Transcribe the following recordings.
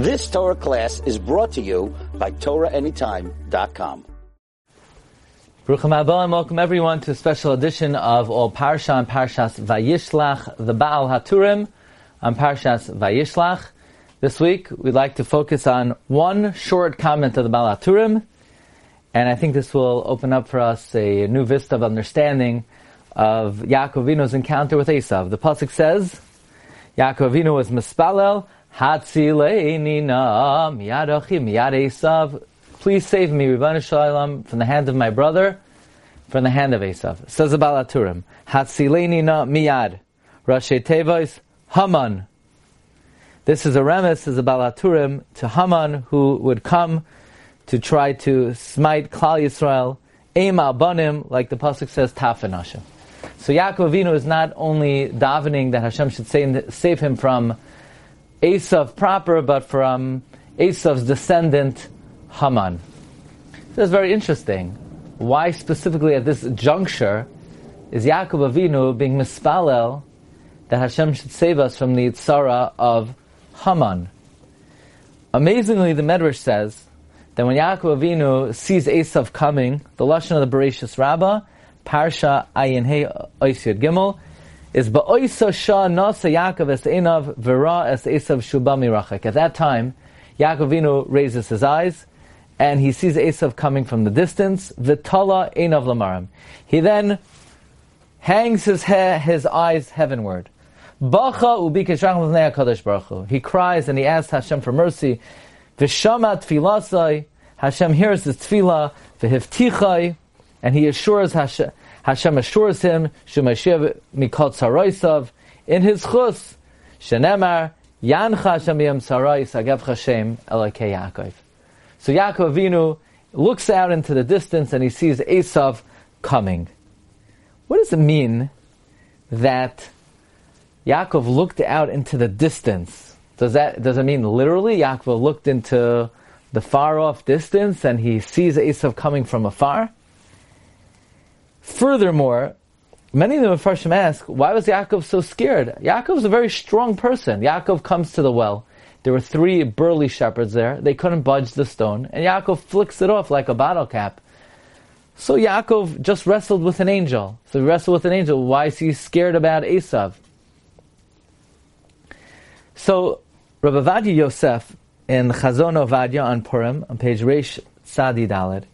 This Torah class is brought to you by TorahAnytime.com. Baruch Haba and welcome everyone to a special edition of All Parsha and Parshas Vayishlach, the Baal Haturim on Parshas Vayishlach. This week we'd like to focus on one short comment of the Baal Haturim, and I think this will open up for us a new vista of understanding of Yaakov Avinu's encounter with Esav. The pasuk says, Yaakov Avinu was mispalel Hatzileini na miyad achim. Please save me, Ribbono Shel Olam, from the hand of my brother, from the hand of Esav. Says Baal Haturim. Hatzileini na miyad. Rashi Tevos, Haman. This is a remes, is about Baal Haturim to Haman, who would come to try to smite Klal Yisrael, Eim al like the Pasuk says, Tafanashim. So Yaakov Avinu is not only davening that Hashem should save him from Esav proper, but from Esav's descendant, Haman. This is very interesting. Why specifically at this juncture is Yaakov Avinu being mispalel that Hashem should save us from the tzara of Haman? Amazingly, the Medrash says that when Yaakov Avinu sees Esav coming, the lashon of the Bereshis Rabbah, Parsha Ayin Hey Oisyad Gimel, is ba'oisa shah nasa Yaakov es enav vera es esav shuba mirachek. At that time, Yaakov Avinu raises his eyes, and he sees Esav coming from the distance. Vitala enav lamarim. He then hangs his hair, his eyes heavenward. Bacha ubikeshach kadosh baruch He cries and he asks Hashem for mercy. V'shama tfilasai. Hashem hears his tefillah. V'hivtichai. And he assures Hashem, Hashem assures him, Shemashiv mikot saroisav, in his chus, shenemar, Yancha Hashem yam sarais agav Hashem elakei Yaakov. So Yaakov Avinu looks out into the distance and he sees Esav coming. What does it mean that Yaakov looked out into the distance? Does that does it mean literally Yaakov looked into the far off distance and he sees Esav coming from afar? Furthermore, many of the Mepharshim ask, why was Yaakov so scared? Yaakov is a very strong person. Yaakov comes to the well. There were three burly shepherds there. They couldn't budge the stone. And Yaakov flicks it off like a bottle cap. So Yaakov just wrestled with an angel. So he wrestled with an angel. Why is he scared about Esav? So Rabbi Ovadia Yosef in Chazon Ovadia on Purim, on page Reish Sadi Daled,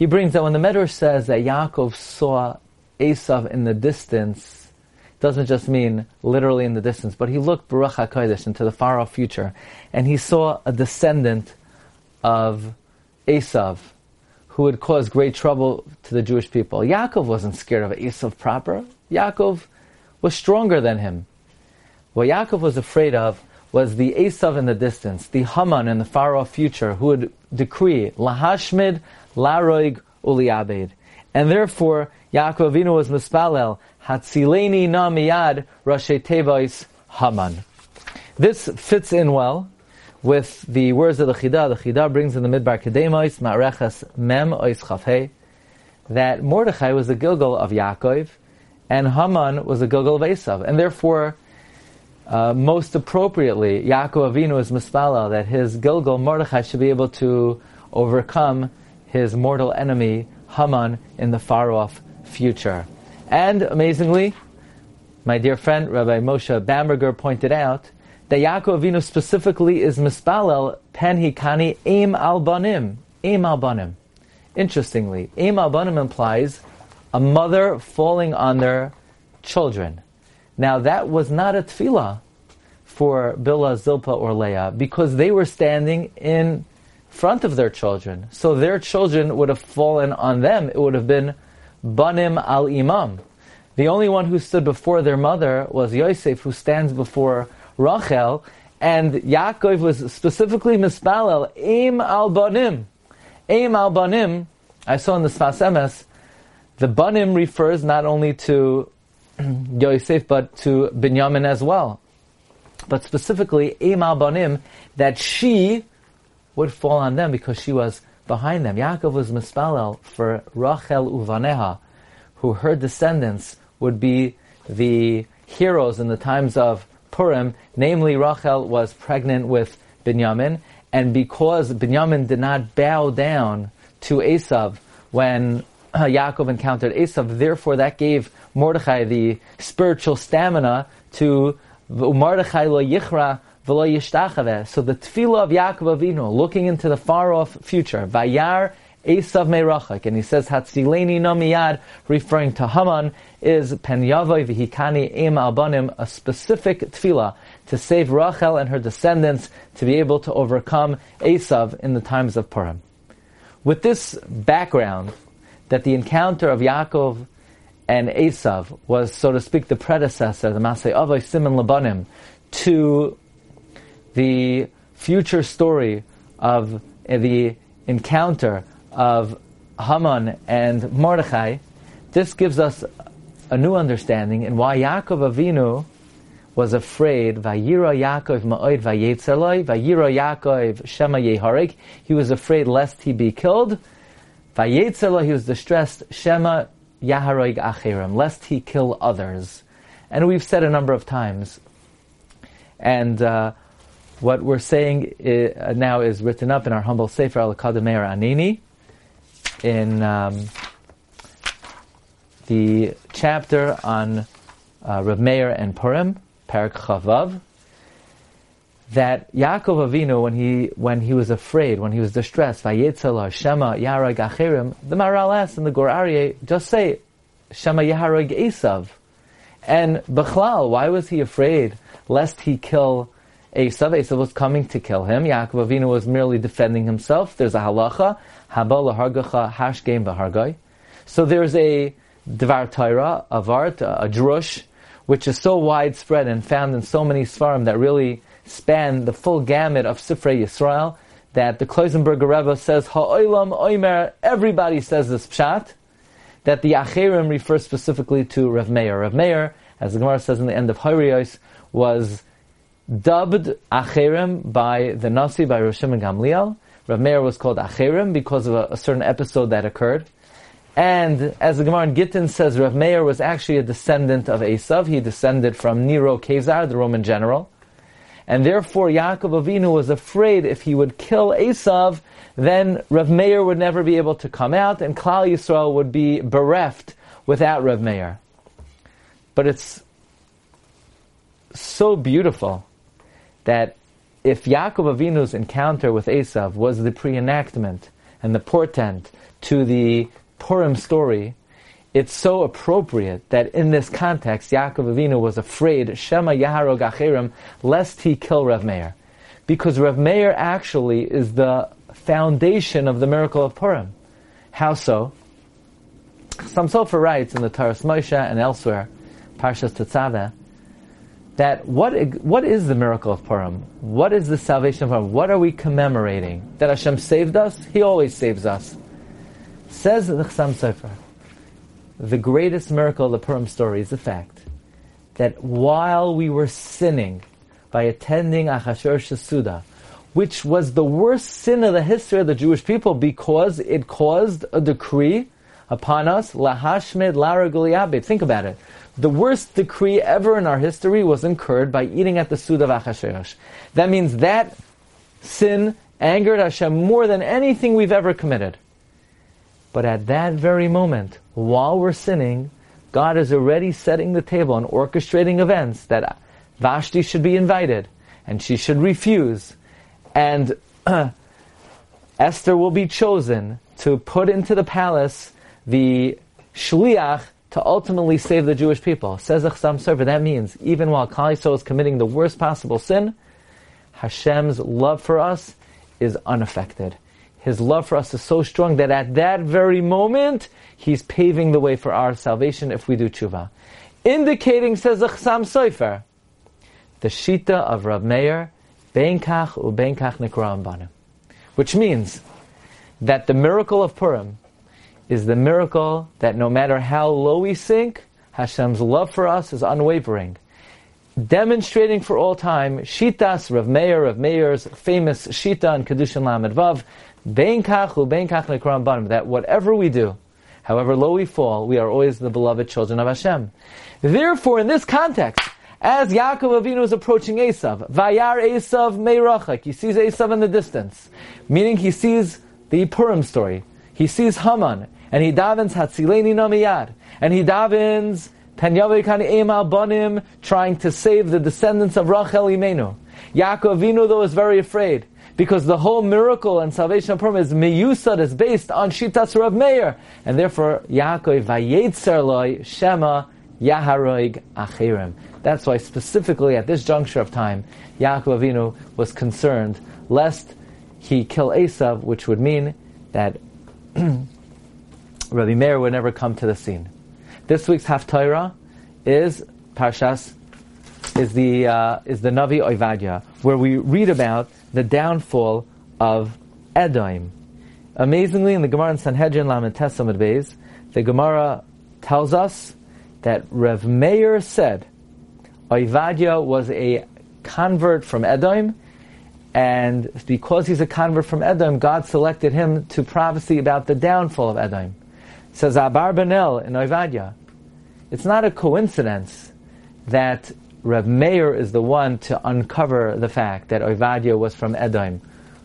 he brings that when the Medrash says that Yaakov saw Esav in the distance, doesn't just mean literally in the distance, but he looked Baruch HaKodesh into the far off future, and he saw a descendant of Esav who would cause great trouble to the Jewish people. Yaakov wasn't scared of Esav proper. Yaakov was stronger than him. What Yaakov was afraid of was the Esav in the distance, the Haman in the far off future, who would decree Lahashmid laroig uliabed. And therefore, Yaakov Avinu was mispalel, hatzileni na miyad rashi tevois haman. This fits in well with the words of the Chidah. The Chidah brings in the Midbar Kedemos, Ma'reches Mem Ois Chafhei, that Mordechai was the Gilgal of Yaakov, and Haman was the Gilgal of Esav. And therefore, uh, most appropriately, Yaakov Avinu is mispalel that his Gilgal, Mordechai, should be able to overcome his mortal enemy, Haman, in the far off future. And amazingly, my dear friend Rabbi Moshe Bamberger pointed out that Yaakov Avinu specifically is mispalel pen hikani aim al banim, aim al. Interestingly, aim al banim implies a mother falling on their children. Now that was not a tefillah for Bilhah, Zilpah, or Leah because they were standing in front of their children. So their children would have fallen on them. It would have been Banim al Imam. The only one who stood before their mother was Yosef, who stands before Rachel, and Yaakov was specifically mispalel, Aim al Banim. Aim al Banim, I saw in the Sfas Emes, the Banim refers not only to Yosef, but to Binyamin as well. But specifically, Aim al Banim, that she, would fall on them because she was behind them. Yaakov was mispalel for Rachel Uvaneha, who her descendants would be the heroes in the times of Purim. Namely, Rachel was pregnant with Binyamin, and because Binyamin did not bow down to Esav when Yaakov encountered Esav, therefore that gave Mordechai the spiritual stamina to Mordechai lo yichra. So the tefillah of Yaakov Avinu, looking into the far off future, Vayar Esav Meirachak, and he says Hatzileni Namiyad, referring to Haman, is Pen Yavoy V'hikani Em Albanim, a specific tefillah to save Rachel and her descendants to be able to overcome Esav in the times of Purim. With this background, that the encounter of Yaakov and Esav was, so to speak, the predecessor, the Masay Avay Simon Labanim, to the future story of the encounter of Haman and Mordechai, this gives us a new understanding in why Yaakov Avinu was afraid. Vayira Yaakov ma'od vayetzaloi. Vayira Yaakov shema yeharik. He was afraid lest he be killed. Vayetzaloi. He was distressed. Shema yaharig achirim. Lest he kill others. And we've said a number of times. And uh, what we're saying is, uh, now is written up in our humble Sefer Al Kademeir Anini in um, the chapter on uh, Rav Meir and Purim, Parak Chavav, that Yaakov Avinu, when he when he was afraid, when he was distressed, Vayetzel Shema Yarag Achirim, the Maharal asks in the Gur Aryeh, just say Shema Yaharag Esav. And Bechlal, why was he afraid lest he kill Esav? Esav was coming to kill him. Yaakov Avinu was merely defending himself. There's a halacha, Haba lahargacha hashgem v'hargai. So there's a Dvar Torah, a Vart, a Drush, which is so widespread and found in so many Svarim that really span the full gamut of Sifrei Yisrael, that the Kloisenberger Rebbe says, Ha'olam oimer, everybody says this pshat, that the Acherim refers specifically to Rav Meir. Rav Meir, as the Gemara says in the end of Horios, was dubbed Acherim by the Nasi, by Roshim and Gamliel. Rav Meir was called Acherim because of a, a certain episode that occurred. And as the Gemara in Gittin says, Rav Meir was actually a descendant of Esav. He descended from Nero Caesar, the Roman general. And therefore Yaakov Avinu was afraid if he would kill Esav, then Rav Meir would never be able to come out and Klal Yisrael would be bereft without Rav Meir. But it's so beautiful that if Yaakov Avinu's encounter with Esav was the pre-enactment and the portent to the Purim story, it's so appropriate that in this context, Yaakov Avinu was afraid, Shema Yaharog Acherim, lest he kill Rav Meir. Because Rav Meir actually is the foundation of the miracle of Purim. How so? Chassam Sofer writes in the Toras Moshe and elsewhere, Parshas Tetzaveh, that what, what is the miracle of Purim? What is the salvation of Purim? What are we commemorating? That Hashem saved us? He always saves us. Says the Chassam Sofer, the greatest miracle of the Purim story is the fact that while we were sinning by attending Achashverosh Suda, which was the worst sin of the history of the Jewish people because it caused a decree upon us, lahashmed laraguliyabed. Think about it. The worst decree ever in our history was incurred by eating at the Suda of Achashverosh. That means that sin angered Hashem more than anything we've ever committed. But at that very moment, while we're sinning, God is already setting the table and orchestrating events that Vashti should be invited and she should refuse. And uh, Esther will be chosen to put into the palace the shliach to ultimately save the Jewish people. Says the Chassam Sofer, that means even while Klal Yisrael is committing the worst possible sin, Hashem's love for us is unaffected. His love for us is so strong that at that very moment, He's paving the way for our salvation if we do tshuva. Indicating, says the Chassam Sofer, the Shita of Rav Meir, Beinkach u Beinkach Nikram Banu. Which means that the miracle of Purim is the miracle that no matter how low we sink, Hashem's love for us is unwavering. Demonstrating for all time, Shitas Rav Meir, Rav Meir's famous Shita and Kedushin Lamed Vav, Beinkach u Beinkach Nikram Banu, that whatever we do, however low we fall, we are always the beloved children of Hashem. Therefore, in this context, As Yaakov Avinu is approaching Esav, Vayar Esav Meirachak, he sees Esav in the distance, meaning he sees the Purim story. He sees Haman, and he davens Hatzileni Namiyad, and he davens Tanyavikan Emal Bonim, trying to save the descendants of Rachel Imenu. Yaakov Avinu, though, is very afraid because the whole miracle and salvation of Purim is meyusad, is based on Shitas Rav Meir, and therefore Yaakov vayetzer loy shema yaharoig achirim. That's why specifically at this juncture of time, Yaakov Avinu was concerned lest he kill Esav, which would mean that Rabbi Meir would never come to the scene. This week's Haftarah is Parshas is the uh, is the Navi Oivadia, where we read about the downfall of Edom. Amazingly, in the Gemara in Sanhedrin Lamed Tesam Beis, the Gemara tells us that Rev Meir said Oivadia was a convert from Edom, and because he's a convert from Edom, God selected him to prophecy about the downfall of Edom. Says Abarbanel in Oivadia. It's not a coincidence that Rev Meir is the one to uncover the fact that Oivadia was from Edom.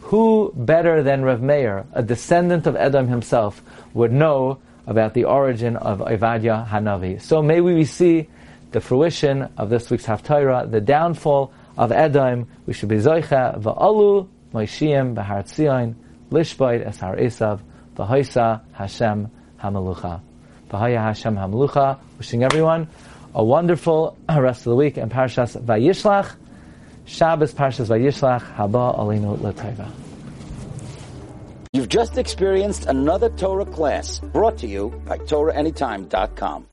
Who better than Rev Meir, a descendant of Edom himself, would know about the origin of Oivadia Hanavi? So may we see the fruition of this week's Haftarah, the downfall of Edom. We should be Zoicha va'alu Moishiyim b'Har Tzion lishboid es Har Esav v'hoisa Hashem Hamalucha. V'haya Hashem Hamalucha. Wishing everyone a wonderful rest of the week in Parshas Vayishlach. Shabbos Parshas Vayishlach. Haba Alinu Latayva. You've just experienced another Torah class brought to you by TorahAnytime.com.